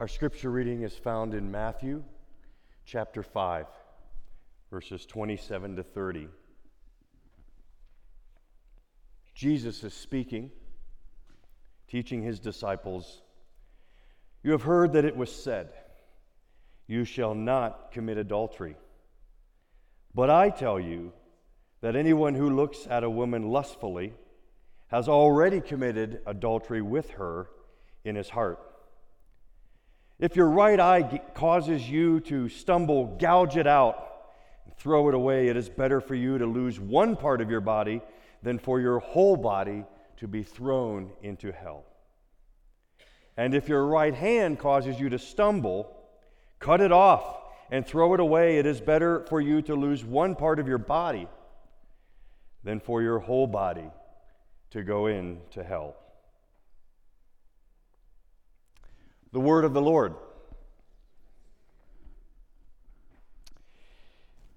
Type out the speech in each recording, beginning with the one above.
Our scripture reading is found in Matthew chapter 5, verses 27 to 30. Jesus is speaking, teaching his disciples You have heard that it was said, You shall not commit adultery. But I tell you that anyone who looks at a woman lustfully has already committed adultery with her in his heart. If your right eye causes you to stumble, gouge it out and throw it away. It is better for you to lose one part of your body than for your whole body to be thrown into hell. And if your right hand causes you to stumble, cut it off and throw it away. It is better for you to lose one part of your body than for your whole body to go into hell. The word of the Lord.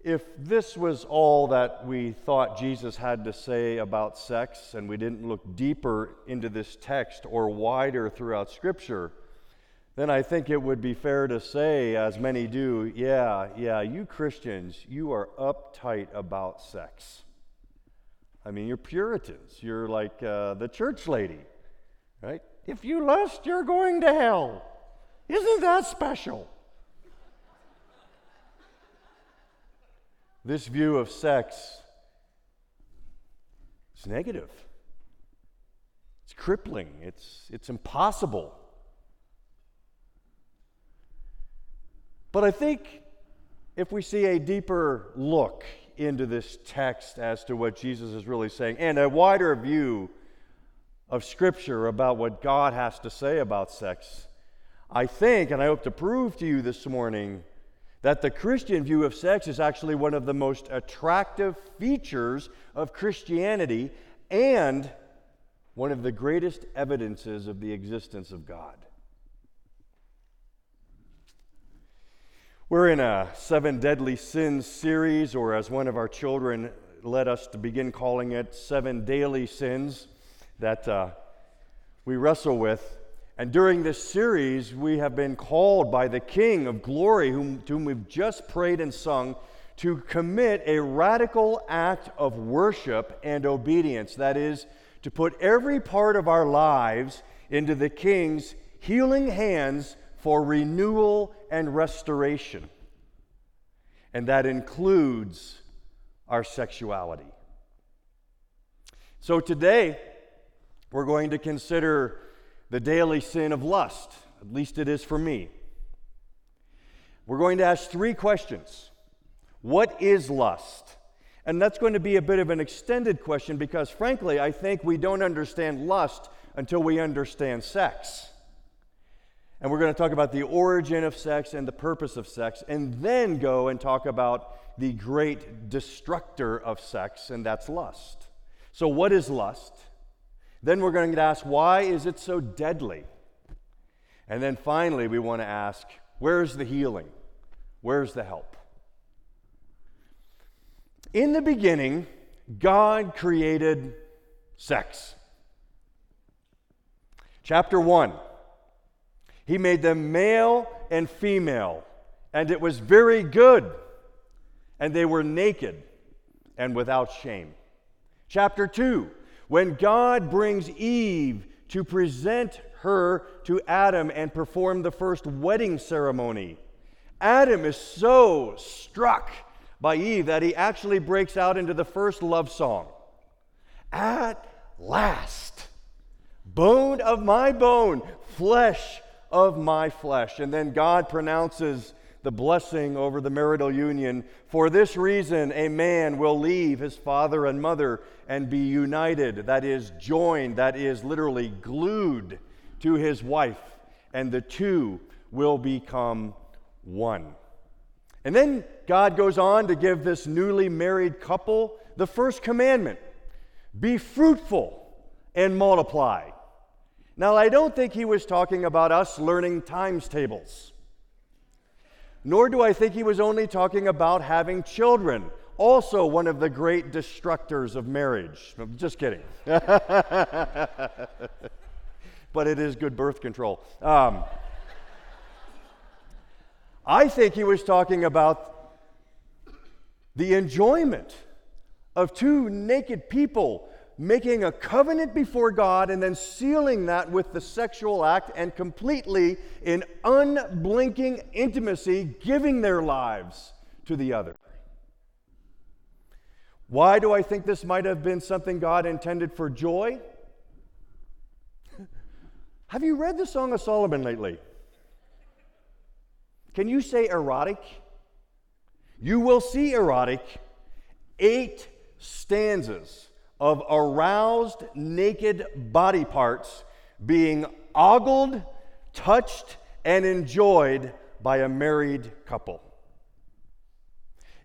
If this was all that we thought Jesus had to say about sex, and we didn't look deeper into this text or wider throughout Scripture, then I think it would be fair to say, as many do, yeah, yeah, you Christians, you are uptight about sex. I mean, you're Puritans. You're like uh, the church lady, right? If you lust, you're going to hell. Isn't that special? this view of sex is negative. It's crippling. It's, it's impossible. But I think if we see a deeper look into this text as to what Jesus is really saying and a wider view of Scripture about what God has to say about sex, I think, and I hope to prove to you this morning, that the Christian view of sex is actually one of the most attractive features of Christianity and one of the greatest evidences of the existence of God. We're in a Seven Deadly Sins series, or as one of our children led us to begin calling it, Seven Daily Sins that uh, we wrestle with. And during this series, we have been called by the King of Glory, whom, to whom we've just prayed and sung, to commit a radical act of worship and obedience. That is, to put every part of our lives into the King's healing hands for renewal and restoration. And that includes our sexuality. So today, we're going to consider the daily sin of lust. At least it is for me. We're going to ask three questions What is lust? And that's going to be a bit of an extended question because, frankly, I think we don't understand lust until we understand sex. And we're going to talk about the origin of sex and the purpose of sex, and then go and talk about the great destructor of sex, and that's lust. So, what is lust? Then we're going to ask, why is it so deadly? And then finally, we want to ask, where's the healing? Where's the help? In the beginning, God created sex. Chapter 1 he made them male and female, and it was very good. And they were naked and without shame. Chapter 2 When God brings Eve to present her to Adam and perform the first wedding ceremony, Adam is so struck by Eve that he actually breaks out into the first love song. At last, bone of my bone, flesh of my flesh. And then God pronounces the blessing over the marital union. For this reason, a man will leave his father and mother and be united, that is, joined, that is, literally glued to his wife, and the two will become one. And then God goes on to give this newly married couple the first commandment be fruitful and multiply. Now, I don't think he was talking about us learning times tables. Nor do I think he was only talking about having children, also one of the great destructors of marriage. Just kidding. but it is good birth control. Um, I think he was talking about the enjoyment of two naked people making a covenant before God and then sealing that with the sexual act and completely in unblinking intimacy giving their lives to the other. Why do I think this might have been something God intended for joy? Have you read the Song of Solomon lately? Can you say erotic? You will see erotic eight stanzas of aroused naked body parts being ogled, touched, and enjoyed by a married couple.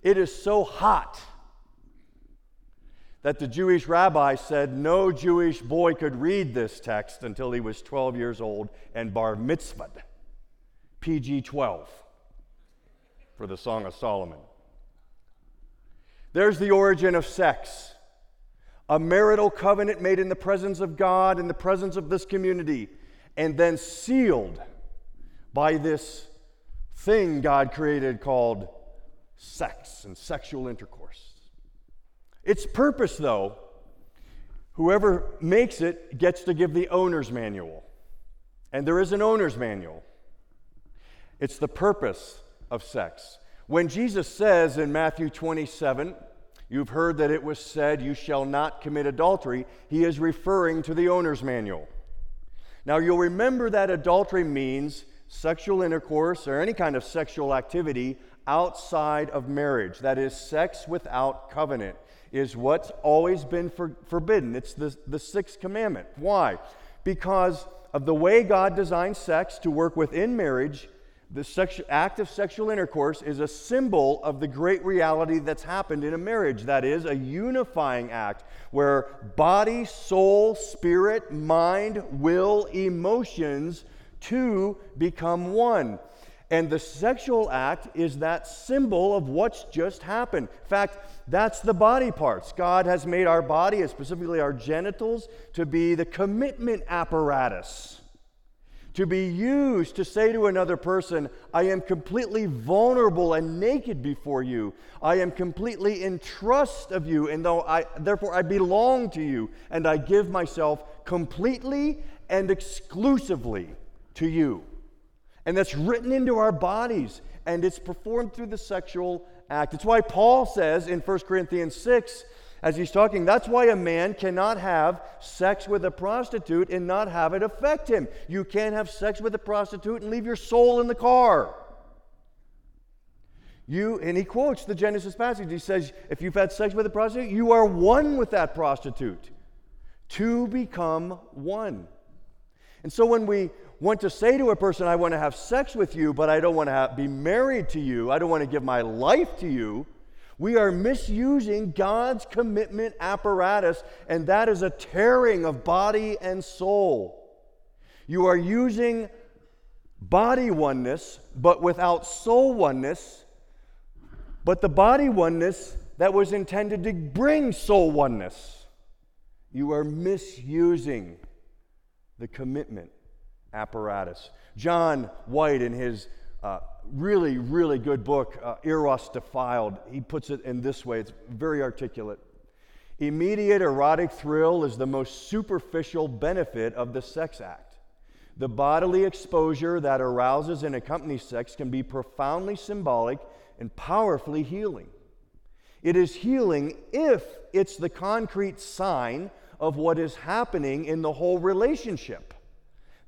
It is so hot that the Jewish rabbi said no Jewish boy could read this text until he was 12 years old and bar mitzvah. PG 12 for the Song of Solomon. There's the origin of sex a marital covenant made in the presence of God, in the presence of this community, and then sealed by this thing God created called sex and sexual intercourse. Its purpose, though, whoever makes it gets to give the owner's manual. And there is an owner's manual. It's the purpose of sex. When Jesus says in Matthew 27, You've heard that it was said, You shall not commit adultery. He is referring to the owner's manual. Now, you'll remember that adultery means sexual intercourse or any kind of sexual activity outside of marriage. That is, sex without covenant is what's always been for, forbidden. It's the, the sixth commandment. Why? Because of the way God designed sex to work within marriage the sexu- act of sexual intercourse is a symbol of the great reality that's happened in a marriage. That is, a unifying act where body, soul, spirit, mind, will, emotions, two become one. And the sexual act is that symbol of what's just happened. In fact, that's the body parts. God has made our body, specifically our genitals, to be the commitment apparatus to be used to say to another person, I am completely vulnerable and naked before you. I am completely in trust of you, and though I therefore I belong to you, and I give myself completely and exclusively to you. And that's written into our bodies, and it's performed through the sexual act. It's why Paul says in 1 Corinthians 6 as he's talking. That's why a man cannot have sex with a prostitute and not have it affect him. You can't have sex with a prostitute and leave your soul in the car. You, and he quotes the Genesis passage. He says, if you've had sex with a prostitute, you are one with that prostitute. To become one. And so when we want to say to a person, I want to have sex with you, but I don't want to have, be married to you, I don't want to give my life to you, we are misusing God's commitment apparatus, and that is a tearing of body and soul. You are using body oneness, but without soul oneness, but the body oneness that was intended to bring soul oneness. You are misusing the commitment apparatus. John White, in his uh, really, really good book, uh, Eros Defiled. He puts it in this way, it's very articulate. Immediate erotic thrill is the most superficial benefit of the sex act. The bodily exposure that arouses and accompanies sex can be profoundly symbolic and powerfully healing. It is healing if it's the concrete sign of what is happening in the whole relationship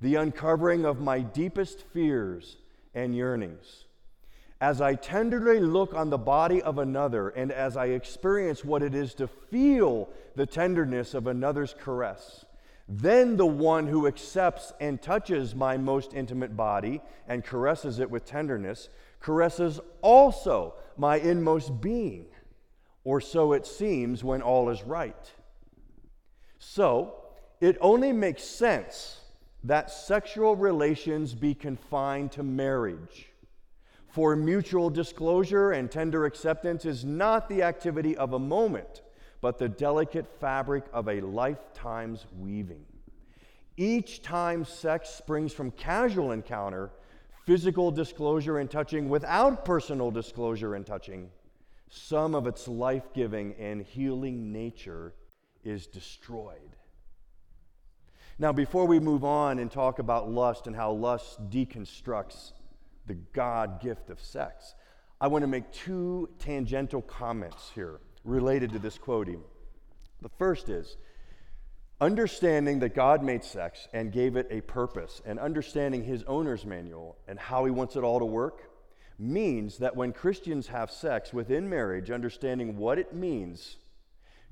the uncovering of my deepest fears and yearnings. As I tenderly look on the body of another and as I experience what it is to feel the tenderness of another's caress, then the one who accepts and touches my most intimate body and caresses it with tenderness caresses also my inmost being, or so it seems when all is right. So, it only makes sense that sexual relations be confined to marriage. For mutual disclosure and tender acceptance is not the activity of a moment, but the delicate fabric of a lifetime's weaving. Each time sex springs from casual encounter, physical disclosure and touching without personal disclosure and touching, some of its life giving and healing nature is destroyed. Now, before we move on and talk about lust and how lust deconstructs the God gift of sex, I want to make two tangential comments here related to this quoting. The first is understanding that God made sex and gave it a purpose, and understanding his owner's manual and how he wants it all to work means that when Christians have sex within marriage, understanding what it means,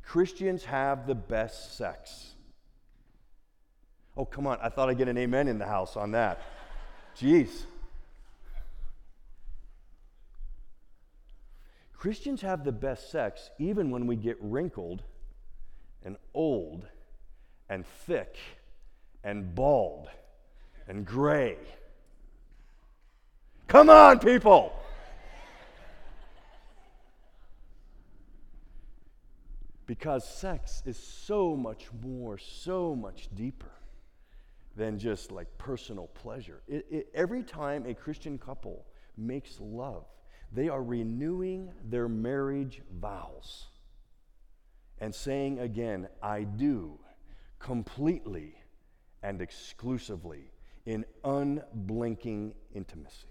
Christians have the best sex. Oh, come on. I thought I'd get an amen in the house on that. Jeez. Christians have the best sex even when we get wrinkled and old and thick and bald and gray. Come on, people! Because sex is so much more, so much deeper than just like personal pleasure. It, it, every time a Christian couple makes love, they are renewing their marriage vows and saying again, I do, completely and exclusively in unblinking intimacy.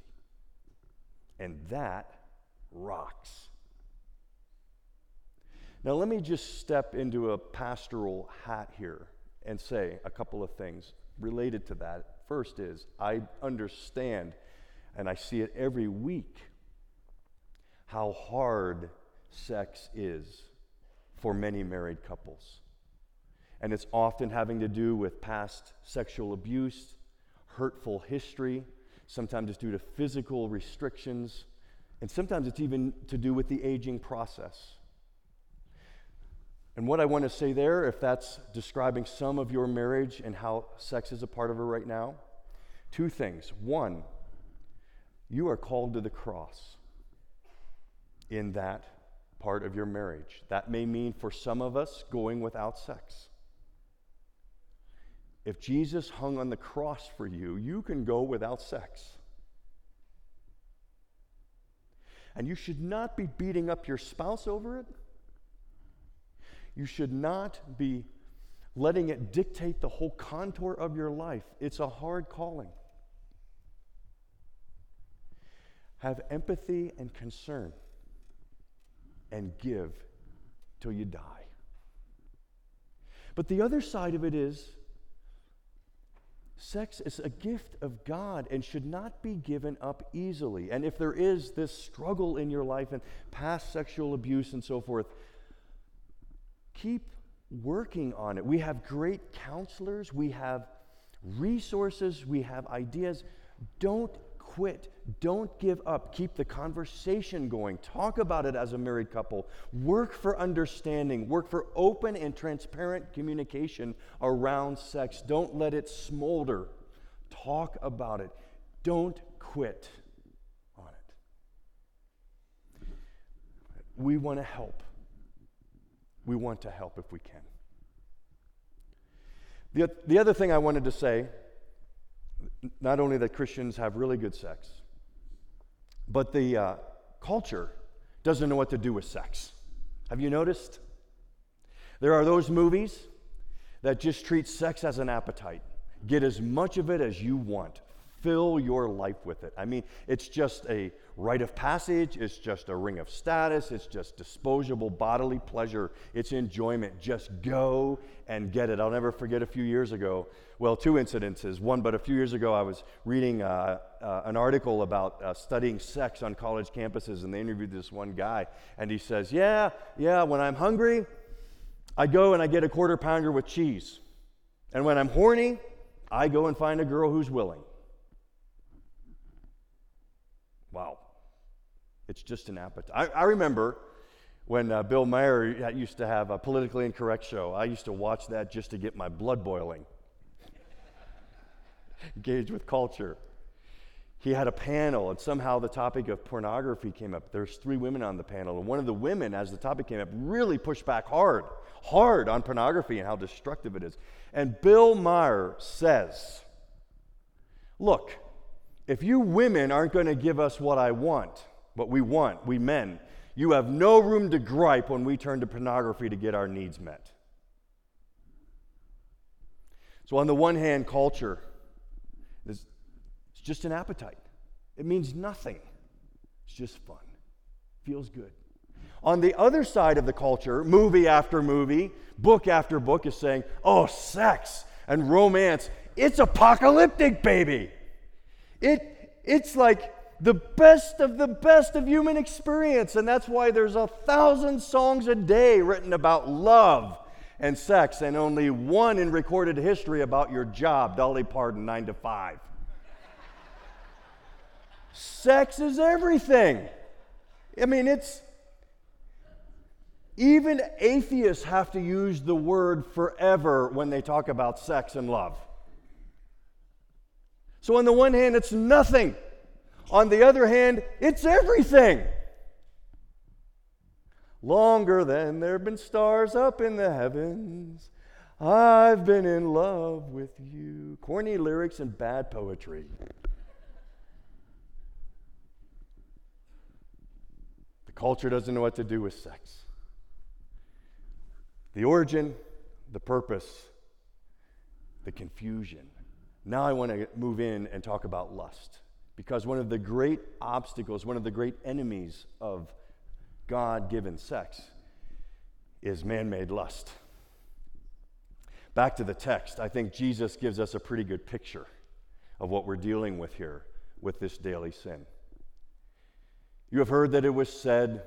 And that rocks. Now, let me just step into a pastoral hat here and say a couple of things related to that. First is, I understand, and I see it every week, how hard sex is for many married couples. And it's often having to do with past sexual abuse, hurtful history, sometimes it's due to physical restrictions, and sometimes it's even to do with the aging process. And what I want to say there, if that's describing some of your marriage and how sex is a part of it right now, two things. One, you are called to the cross in that part of your marriage. That may mean for some of us going without sex. If Jesus hung on the cross for you, you can go without sex. And you should not be beating up your spouse over it. You should not be letting it dictate the whole contour of your life. It's a hard calling. Have empathy and concern and give till you die. But the other side of it is sex is a gift of God and should not be given up easily. And if there is this struggle in your life and past sexual abuse and so forth, keep working on it. We have great counselors, we have resources, we have ideas. Don't quit. Don't give up. Keep the conversation going. Talk about it as a married couple. Work for understanding. Work for open and transparent communication around sex. Don't let it smolder. Talk about it. Don't quit on it. We want to help we want to help if we can. The, the other thing I wanted to say not only that Christians have really good sex, but the uh, culture doesn't know what to do with sex. Have you noticed? There are those movies that just treat sex as an appetite. Get as much of it as you want. Fill your life with it. I mean, it's just a rite of passage, it's just a ring of status, it's just disposable bodily pleasure, it's enjoyment. Just go and get it. I'll never forget a few years ago, well, two incidences. One, but a few years ago, I was reading uh, uh, an article about uh, studying sex on college campuses, and they interviewed this one guy, and he says, Yeah, yeah, when I'm hungry, I go and I get a quarter pounder with cheese. And when I'm horny, I go and find a girl who's willing. Wow. It's just an appetite. I, I remember when uh, Bill Maher used to have a politically incorrect show. I used to watch that just to get my blood boiling. Engage with culture. He had a panel, and somehow the topic of pornography came up. There's three women on the panel, and one of the women, as the topic came up, really pushed back hard, hard on pornography and how destructive it is. And Bill Maher says, Look, if you women aren't going to give us what I want, what we want, we men, you have no room to gripe when we turn to pornography to get our needs met. So, on the one hand, culture is it's just an appetite. It means nothing. It's just fun. Feels good. On the other side of the culture, movie after movie, book after book is saying, oh, sex and romance, it's apocalyptic, baby. It, it's like the best of the best of human experience. And that's why there's a thousand songs a day written about love and sex, and only one in recorded history about your job, Dolly Parton, 9 to 5. sex is everything. I mean, it's even atheists have to use the word forever when they talk about sex and love. So, on the one hand, it's nothing. On the other hand, it's everything. Longer than there have been stars up in the heavens, I've been in love with you. Corny lyrics and bad poetry. The culture doesn't know what to do with sex the origin, the purpose, the confusion. Now I want to move in and talk about lust. Because one of the great obstacles, one of the great enemies of God given sex is man made lust. Back to the text, I think Jesus gives us a pretty good picture of what we're dealing with here with this daily sin. You have heard that it was said,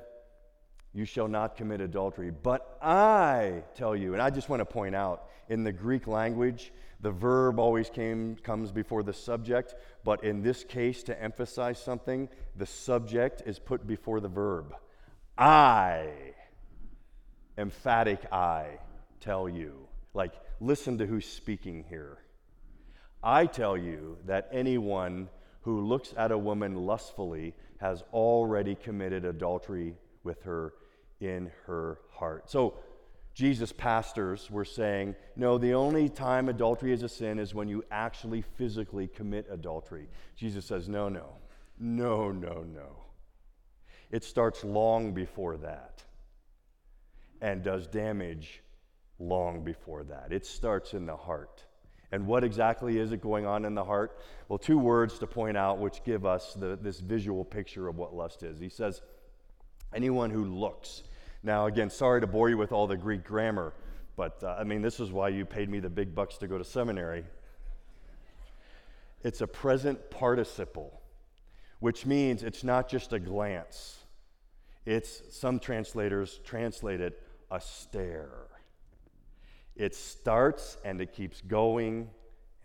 you shall not commit adultery. But I tell you, and I just want to point out, in the Greek language, the verb always came, comes before the subject, but in this case, to emphasize something, the subject is put before the verb. I, emphatic I, tell you. Like, listen to who's speaking here. I tell you that anyone who looks at a woman lustfully has already committed adultery with her in her heart. So, Jesus' pastors were saying, no, the only time adultery is a sin is when you actually physically commit adultery. Jesus says, no, no, no, no, no. It starts long before that and does damage long before that. It starts in the heart. And what exactly is it going on in the heart? Well, two words to point out which give us the, this visual picture of what lust is. He says, anyone who looks. Now, again, sorry to bore you with all the Greek grammar, but uh, I mean, this is why you paid me the big bucks to go to seminary. It's a present participle, which means it's not just a glance. It's, some translators translate it, a stare. It starts and it keeps going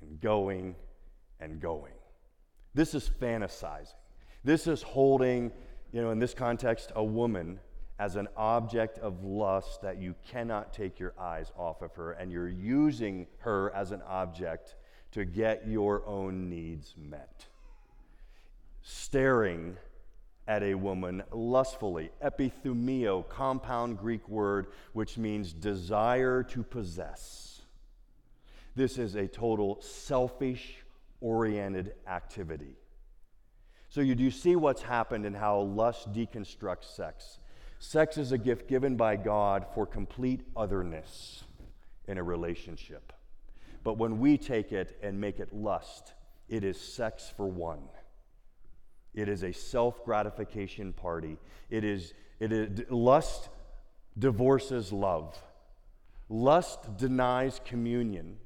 and going and going. This is fantasizing. This is holding you know, in this context, a woman as an object of lust that you cannot take your eyes off of her, and you're using her as an object to get your own needs met. Staring at a woman lustfully, epithumio, compound Greek word which means desire to possess. This is a total selfish oriented activity. So, you do see what's happened and how lust deconstructs sex. Sex is a gift given by God for complete otherness in a relationship. But when we take it and make it lust, it is sex for one. It is a self gratification party. It is, it is lust divorces love. Lust denies communion.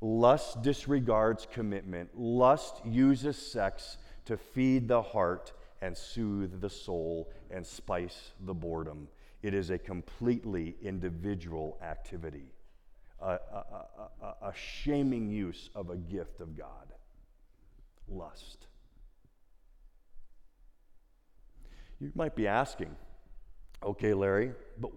Lust disregards commitment. Lust uses sex to feed the heart and soothe the soul and spice the boredom. It is a completely individual activity, a, a, a, a, shaming use of a gift of God lust. You might be asking, okay, Larry, but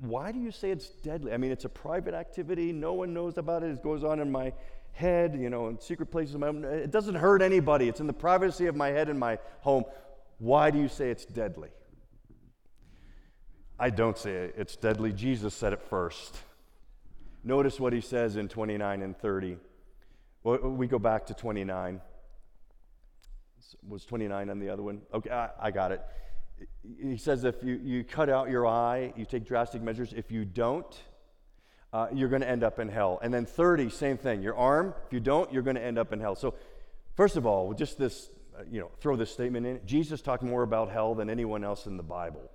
why do you say it's deadly? I mean, it's a private activity. No one knows about it. It goes on in my head, you know, in secret places. It doesn't hurt anybody. It's in the privacy of my head in my home. Why do you say it's deadly? I don't say it. it's deadly. Jesus said it first. Notice what he says in 29 and 30. Well, We go back to 29. Was 29 on the other one? Okay, I got it. He says if you, you cut out your eye, you take drastic measures. If you don't, uh, you're going to end up in hell. And then 30, same thing. Your arm, if you don't, you're going to end up in hell. So, first of all, just this, uh, you know, throw this statement in. Jesus talked more about hell than anyone else in the Bible.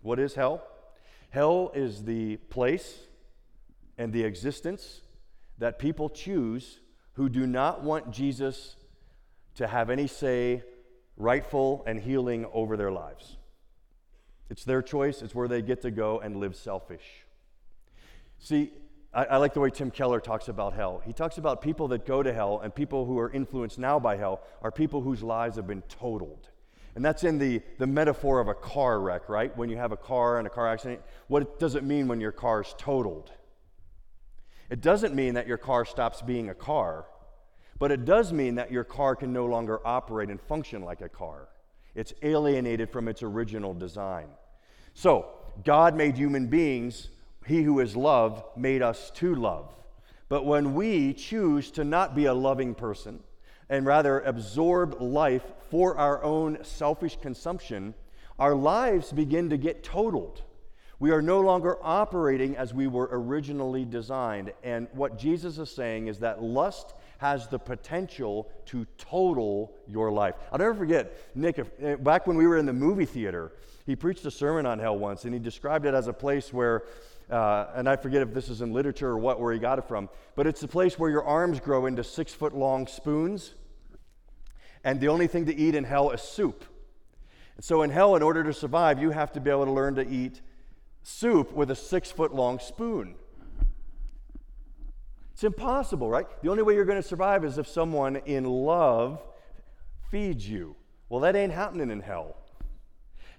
What is hell? Hell is the place and the existence that people choose who do not want Jesus to have any say, rightful, and healing over their lives. It's their choice, it's where they get to go and live selfish. See, I, I, like the way Tim Keller talks about hell. He talks about people that go to hell and people who are influenced now by hell are people whose lives have been totaled. And that's in the, the metaphor of a car wreck, right? When you have a car and a car accident, what does it mean when your car's totaled? It doesn't mean that your car stops being a car, but it does mean that your car can no longer operate and function like a car. It's alienated from its original design. So, God made human beings, He who is love made us to love. But when we choose to not be a loving person and rather absorb life for our own selfish consumption, our lives begin to get totaled. We are no longer operating as we were originally designed. And what Jesus is saying is that lust has the potential to total your life. I'll never forget, Nick, if, eh, back when we were in the movie theater, he preached a sermon on hell once, and he described it as a place where, uh, and I forget if this is in literature or what, where he got it from, but it's a place where your arms grow into six foot long spoons, and the only thing to eat in hell is soup. And so in hell, in order to survive, you have to be able to learn to eat soup with a six foot long spoon. It's impossible, right? The only way you're going to survive is if someone in love feeds you. Well, that ain't happening in hell.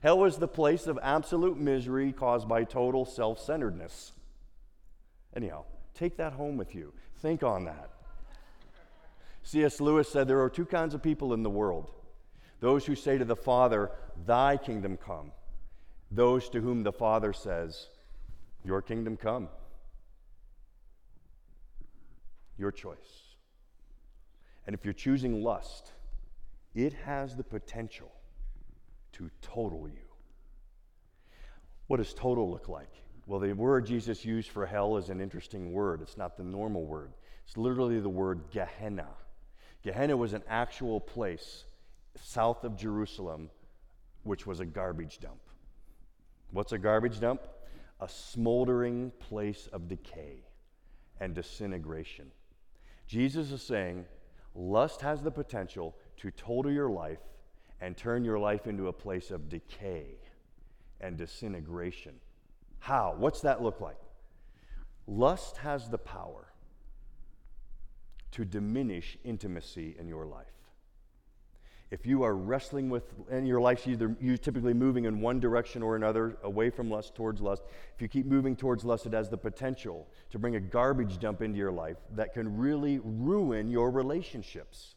Hell is the place of absolute misery caused by total self centeredness. Anyhow, take that home with you. Think on that. C.S. Lewis said there are two kinds of people in the world those who say to the Father, Thy kingdom come, those to whom the Father says, Your kingdom come. Your choice. And if you're choosing lust, it has the potential to total you. What does total look like? Well, the word Jesus used for hell is an interesting word. It's not the normal word, it's literally the word Gehenna. Gehenna was an actual place south of Jerusalem, which was a garbage dump. What's a garbage dump? A smoldering place of decay and disintegration. Jesus is saying lust has the potential to total your life and turn your life into a place of decay and disintegration. How? What's that look like? Lust has the power to diminish intimacy in your life if you are wrestling with in your life either you typically moving in one direction or another away from lust towards lust. If you keep moving towards lust it has the potential to bring a garbage dump into your life that can really ruin your relationships.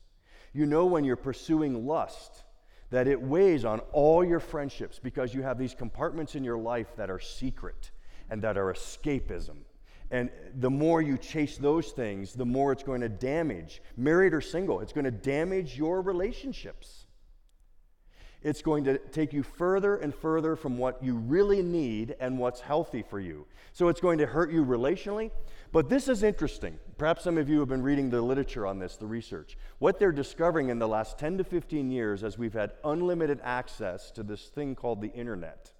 You know when you're pursuing lust that it weighs on all your friendships because you have these compartments in your life that are secret and that are escapism and the more you chase those things, the more it's going to damage, married or single, it's going to damage your relationships. It's going to take you further and further from what you really need and what's healthy for you. So it's going to hurt you relationally. But this is interesting. Perhaps some of you have been reading the literature on this, the research. What they're discovering in the last 10 to 15 years, as we've had unlimited access to this thing called the internet,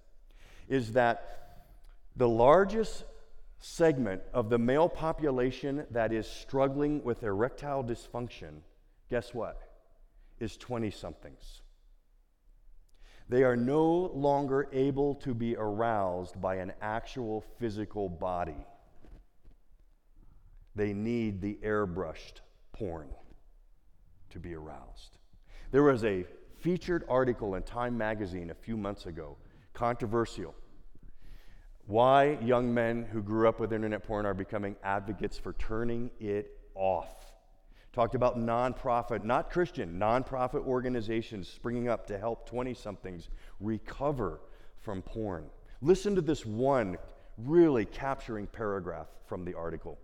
is that the largest segment of the male population that is struggling with erectile dysfunction, guess what? Is 20 somethings. They are no longer able to be aroused by an actual physical body. They need the airbrushed porn to be aroused. There was a featured article in Time magazine a few months ago, controversial why young men who grew up with internet porn are becoming advocates for turning it off. Talked about nonprofit, not Christian, nonprofit organizations springing up to help 20 somethings recover from porn. Listen to this one really capturing paragraph from the article.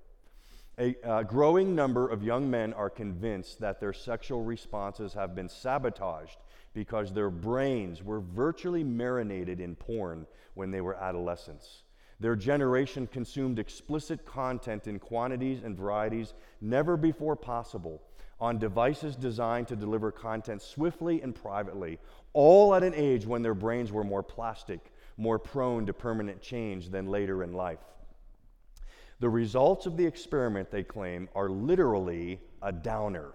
A, a growing number of young men are convinced that their sexual responses have been sabotaged because their brains were virtually marinated in porn when they were adolescents. Their generation consumed explicit content in quantities and varieties never before possible on devices designed to deliver content swiftly and privately, all at an age when their brains were more plastic, more prone to permanent change than later in life. The results of the experiment, they claim, are literally a downer.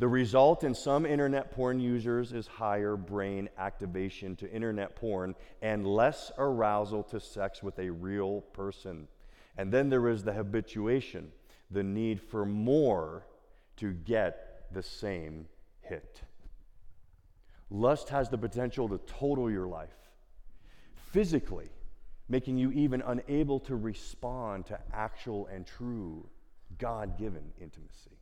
The result in some internet porn users is higher brain activation to internet porn and less arousal to sex with a real person. And then there is the habituation, the need for more to get the same hit. Lust has the potential to total your life physically, making you even unable to respond to actual and true God given intimacy.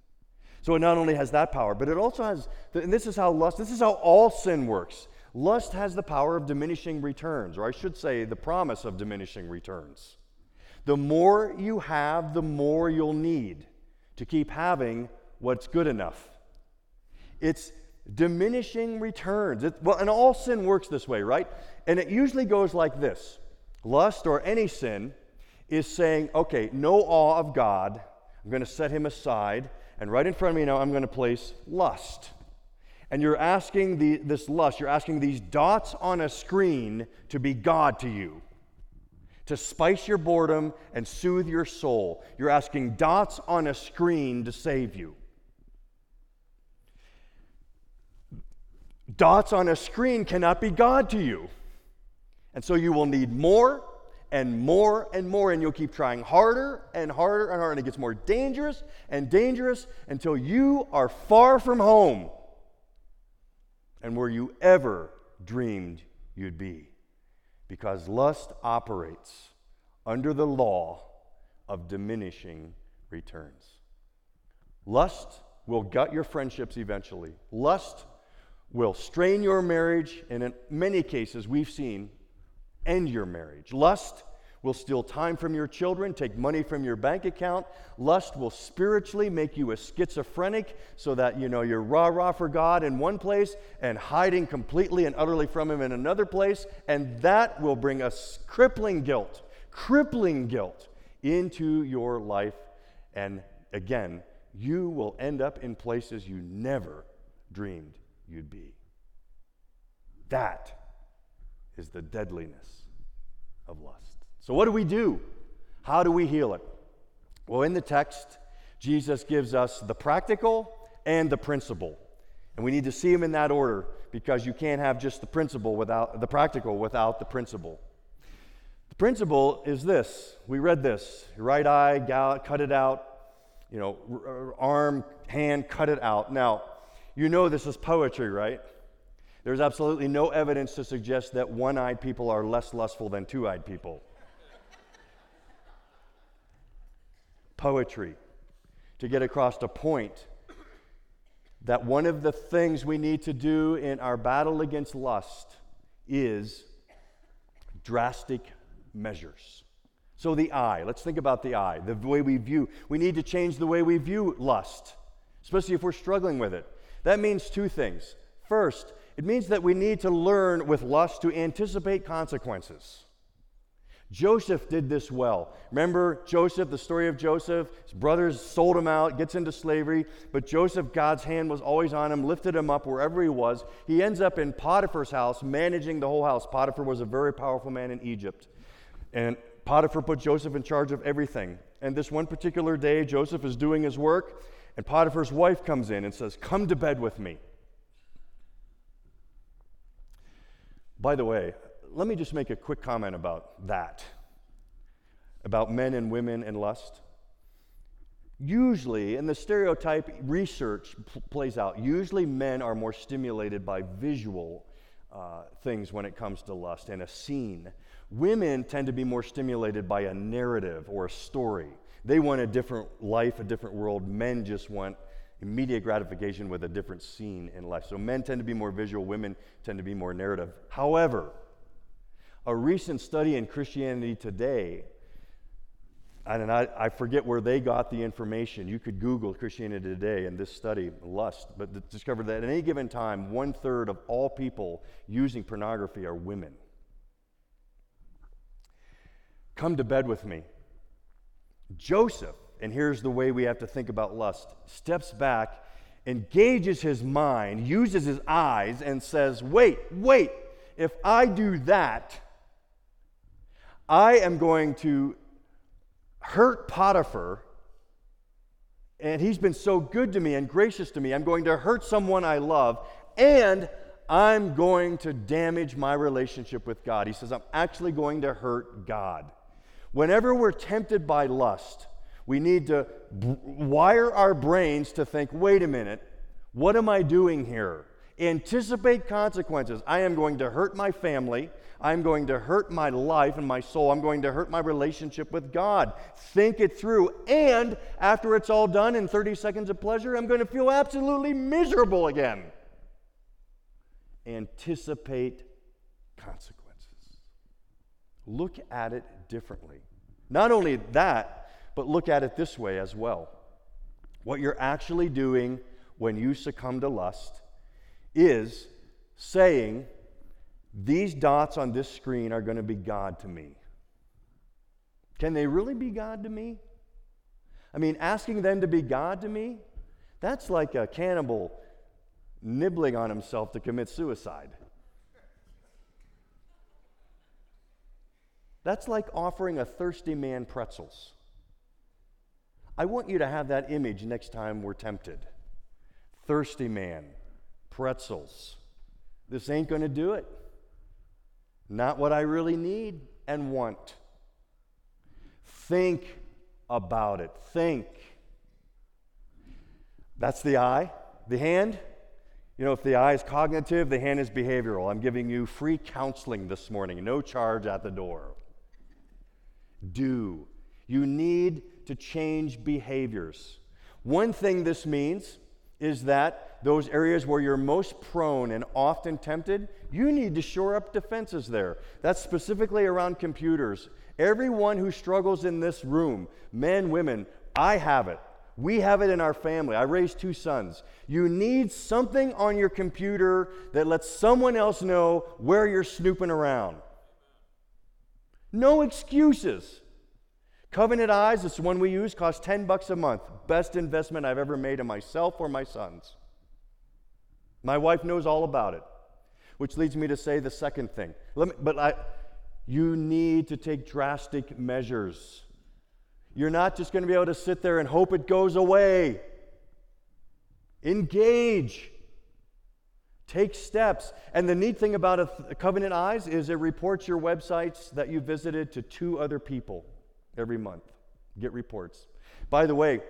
So it not only has that power, but it also has, and this is how lust, this is how all sin works. Lust has the power of diminishing returns, or I should say, the promise of diminishing returns. The more you have, the more you'll need to keep having what's good enough. It's diminishing returns. It, well, and all sin works this way, right? And it usually goes like this lust or any sin is saying, okay, no awe of God. I'm going to set him aside. And right in front of me now, I'm going to place lust. And you're asking the, this lust, you're asking these dots on a screen to be God to you, to spice your boredom and soothe your soul. You're asking dots on a screen to save you. Dots on a screen cannot be God to you. And so you will need more and more and more, and you'll keep trying harder and harder and harder, and it gets more dangerous and dangerous until you are far from home and where you ever dreamed you'd be. Because lust operates under the law of diminishing returns. Lust will gut your friendships eventually. Lust will strain your marriage, and in many cases, we've seen end your marriage. Lust will steal time from your children, take money from your bank account. Lust will spiritually make you a schizophrenic so that you know you're rah rah for God in one place and hiding completely and utterly from Him in another place. And that will bring us crippling guilt, crippling guilt into your life. And again, you will end up in places you never dreamed you'd be. That is the deadliness of lust. So, what do we do? How do we heal it? Well, in the text, Jesus gives us the practical and the principle. And we need to see them in that order because you can't have just the principle without the practical without the principle. The principle is this. We read this. Right eye, cut it out. You know, arm, hand, cut it out. Now, you know this is poetry, right? There's absolutely no evidence to suggest that one eyed people are less lustful than two eyed people. Poetry, to get across a point that one of the things we need to do in our battle against lust is drastic measures. So, the eye, let's think about the eye, the way we view. We need to change the way we view lust, especially if we're struggling with it. That means two things. First, it means that we need to learn with lust to anticipate consequences. Joseph did this well. Remember Joseph, the story of Joseph? His brothers sold him out, gets into slavery, but Joseph, God's hand was always on him, lifted him up wherever he was. He ends up in Potiphar's house, managing the whole house. Potiphar was a very powerful man in Egypt. And Potiphar put Joseph in charge of everything. And this one particular day, Joseph is doing his work, and Potiphar's wife comes in and says, Come to bed with me. By the way, let me just make a quick comment about that about men and women and lust. Usually, and the stereotype research p- plays out, usually men are more stimulated by visual uh, things when it comes to lust and a scene. Women tend to be more stimulated by a narrative or a story. They want a different life, a different world. Men just want immediate gratification with a different scene in life. So men tend to be more visual, women tend to be more narrative. However, a recent study in Christianity Today and I, I, forget where they got the information. You could Google Christianity Today and this study, lust, but discovered that at any given time, one third of all people using pornography are women. Come to bed with me. Joseph, and here's the way we have to think about lust, steps back, engages his mind, uses his eyes, and says, Wait, wait, if I do that, I am going to hurt Potiphar, and he's been so good to me and gracious to me. I'm going to hurt someone I love, and I'm going to damage my relationship with God. He says, I'm actually going to hurt God. Whenever we're tempted by lust, we need to b- wire our brains to think wait a minute, what am I doing here? Anticipate consequences. I am going to hurt my family. I'm going to hurt my life and my soul. I'm going to hurt my relationship with God. Think it through. And after it's all done in 30 seconds of pleasure, I'm going to feel absolutely miserable again. Anticipate consequences. Look at it differently. Not only that, but look at it this way as well. What you're actually doing when you succumb to lust is saying, These dots on this screen are going to be God to me. Can they really be God to me? I mean, asking them to be God to me, that's like a cannibal nibbling on himself to commit suicide. That's like offering a thirsty man pretzels. I want you to have that image next time we're tempted. Thirsty man, pretzels. This ain't going to do it. Not what I really need and want. Think about it. Think. That's the eye. The hand, you know, if the eye is cognitive, the hand is behavioral. I'm giving you free counseling this morning, no charge at the door. Do. You need to change behaviors. One thing this means is that those areas where you're most prone and often tempted, you need to shore up defenses there. That's specifically around computers. Everyone who struggles in this room, men, women, I have it. We have it in our family. I raised two sons. You need something on your computer that lets someone else know where you're snooping around. No excuses. Covenant Eyes, it's the one we use, costs 10 bucks a month. Best investment I've ever made in myself or my sons. My wife knows all about it, which leads me to say the second thing. Me, but I, you need to take drastic measures. You're not just going to be able to sit there and hope it goes away. Engage. Take steps. And the neat thing about a Covenant Eyes is it reports your websites that you visited to two other people every month. Get reports. By the way,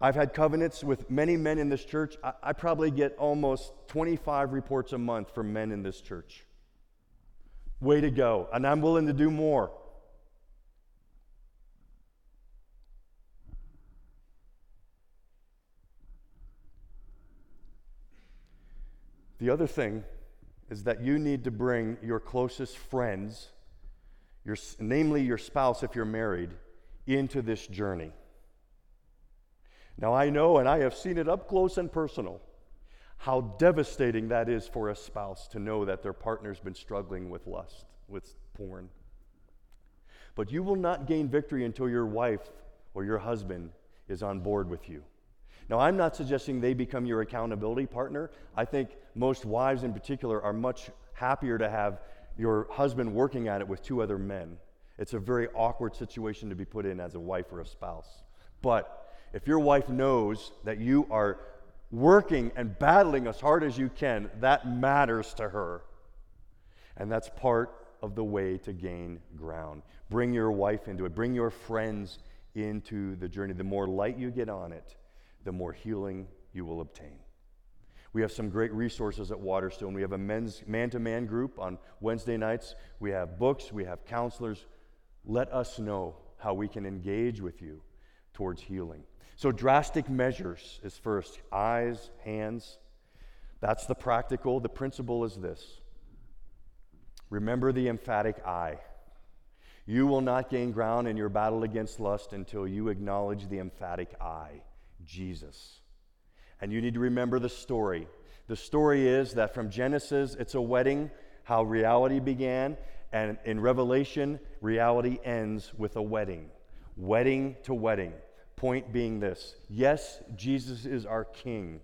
I've had covenants with many men in this church. I, I, probably get almost 25 reports a month from men in this church. Way to go. And I'm willing to do more. The other thing is that you need to bring your closest friends your, namely your spouse if you're married, into this journey. Now, I know, and I have seen it up close and personal, how devastating that is for a spouse to know that their partner's been struggling with lust, with porn. But you will not gain victory until your wife or your husband is on board with you. Now, I'm not suggesting they become your accountability partner. I think most wives in particular are much happier to have your husband working at it with two other men. It's a very awkward situation to be put in as a wife or a spouse. But if your wife knows that you are working and battling as hard as you can, that matters to her. And that's part of the way to gain ground. Bring your wife into it, bring your friends into the journey. The more light you get on it, the more healing you will obtain. We have some great resources at Waterstone. We have a men's man to man group on Wednesday nights. We have books, we have counselors. Let us know how we can engage with you towards healing. So, drastic measures is first eyes, hands. That's the practical. The principle is this remember the emphatic I. You will not gain ground in your battle against lust until you acknowledge the emphatic I, Jesus. And you need to remember the story. The story is that from Genesis, it's a wedding, how reality began, and in Revelation, reality ends with a wedding. Wedding to wedding. Point being this yes, Jesus is our King.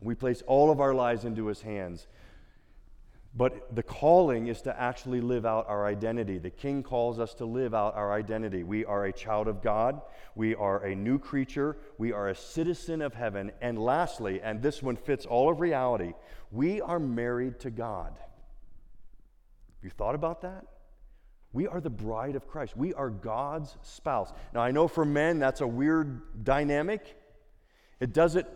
We place all of our lives into his hands. But the calling is to actually live out our identity. The King calls us to live out our identity. We are a child of God. We are a new creature. We are a citizen of heaven. And lastly, and this one fits all of reality, we are married to God. You thought about that? We are the bride of Christ. We are God's spouse. Now, I know for men that's a weird dynamic. It doesn't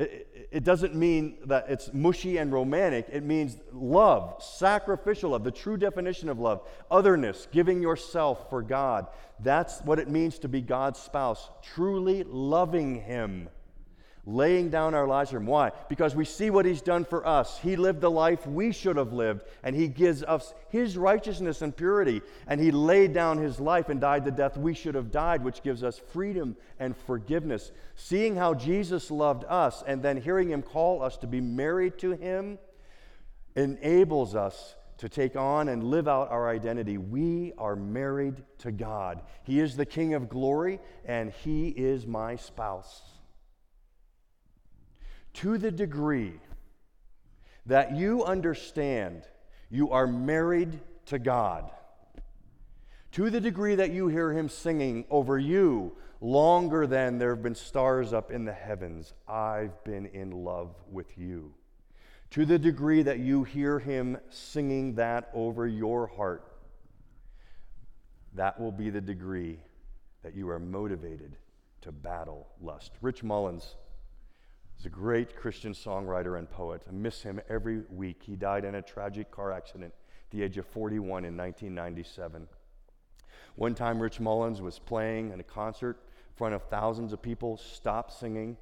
it, it, doesn't mean that it's mushy and romantic. It means love, sacrificial love, the true definition of love, otherness, giving yourself for God. That's what it means to be God's spouse, truly loving Him laying down our lives for Him. Why? Because we see what He's done for us. He lived the life we should have lived, and He gives us His righteousness and purity. And He laid down His life and died the death we should have died, which gives us freedom and forgiveness. Seeing how Jesus loved us and then hearing Him call us to be married to Him enables us to take on and live out our identity. We are married to God. He is the King of glory, and He is my spouse to the degree that you understand you are married to God, to the degree that you hear Him singing over you longer than there have been stars up in the heavens, I've been in love with you. To the degree that you hear Him singing that over your heart, that will be the degree that you are motivated to battle lust. Rich Mullins He's a great Christian songwriter and poet. I miss him every week. He died in a tragic car accident at the age of 41 in 1997. One time, Rich Mullins was playing in a concert in front of thousands of people, stopped singing,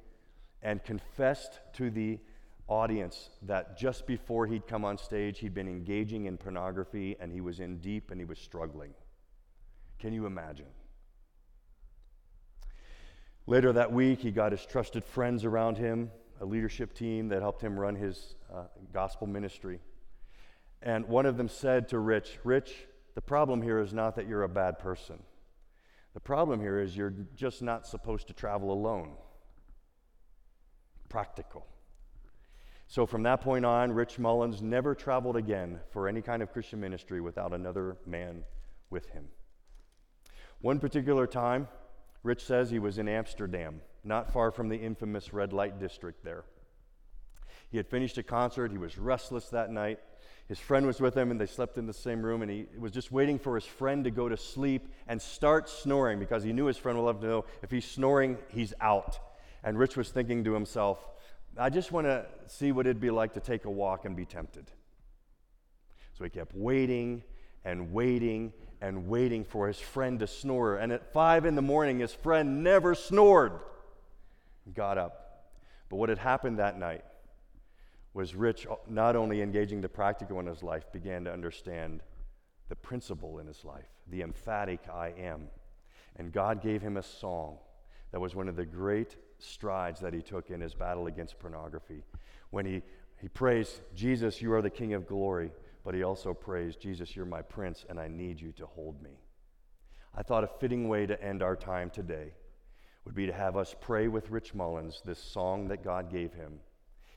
and confessed to the audience that just before he'd come on stage, he'd been engaging in pornography and he was in deep and he was struggling. Can you imagine? Later that week, he got his trusted friends around him, a leadership team that helped him run his uh, gospel ministry. And one of them said to Rich, Rich, the problem here is not that you're a bad person. The problem here is you're just not supposed to travel alone. Practical. So from that point on, Rich Mullins never traveled again for any kind of Christian ministry without another man with him. One particular time, Rich says he was in Amsterdam, not far from the infamous red light district there. He had finished a concert, he was restless that night. His friend was with him, and they slept in the same room, and he was just waiting for his friend to go to sleep and start snoring because he knew his friend would love to know if he's snoring, he's out. And Rich was thinking to himself, I just want to see what it'd be like to take a walk and be tempted. So he kept waiting and waiting and waiting for his friend to snore. And at five in the morning, his friend never snored. Got up. But what had happened that night was Rich, uh, not only engaging the practical in his life, began to understand the principle in his life, the emphatic I am. And God gave him a song that was one of the great strides that he took in his battle against pornography. When he, he prays, Jesus, you are the King of glory but he also prays, Jesus, you're my prince, and I need you to hold me. I thought a fitting way to end our time today would be to have us pray with Rich Mullins this song that God gave him.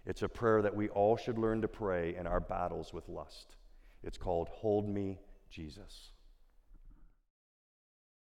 It's a prayer that we all should learn to pray in our battles with lust. It's called Hold Me, Jesus.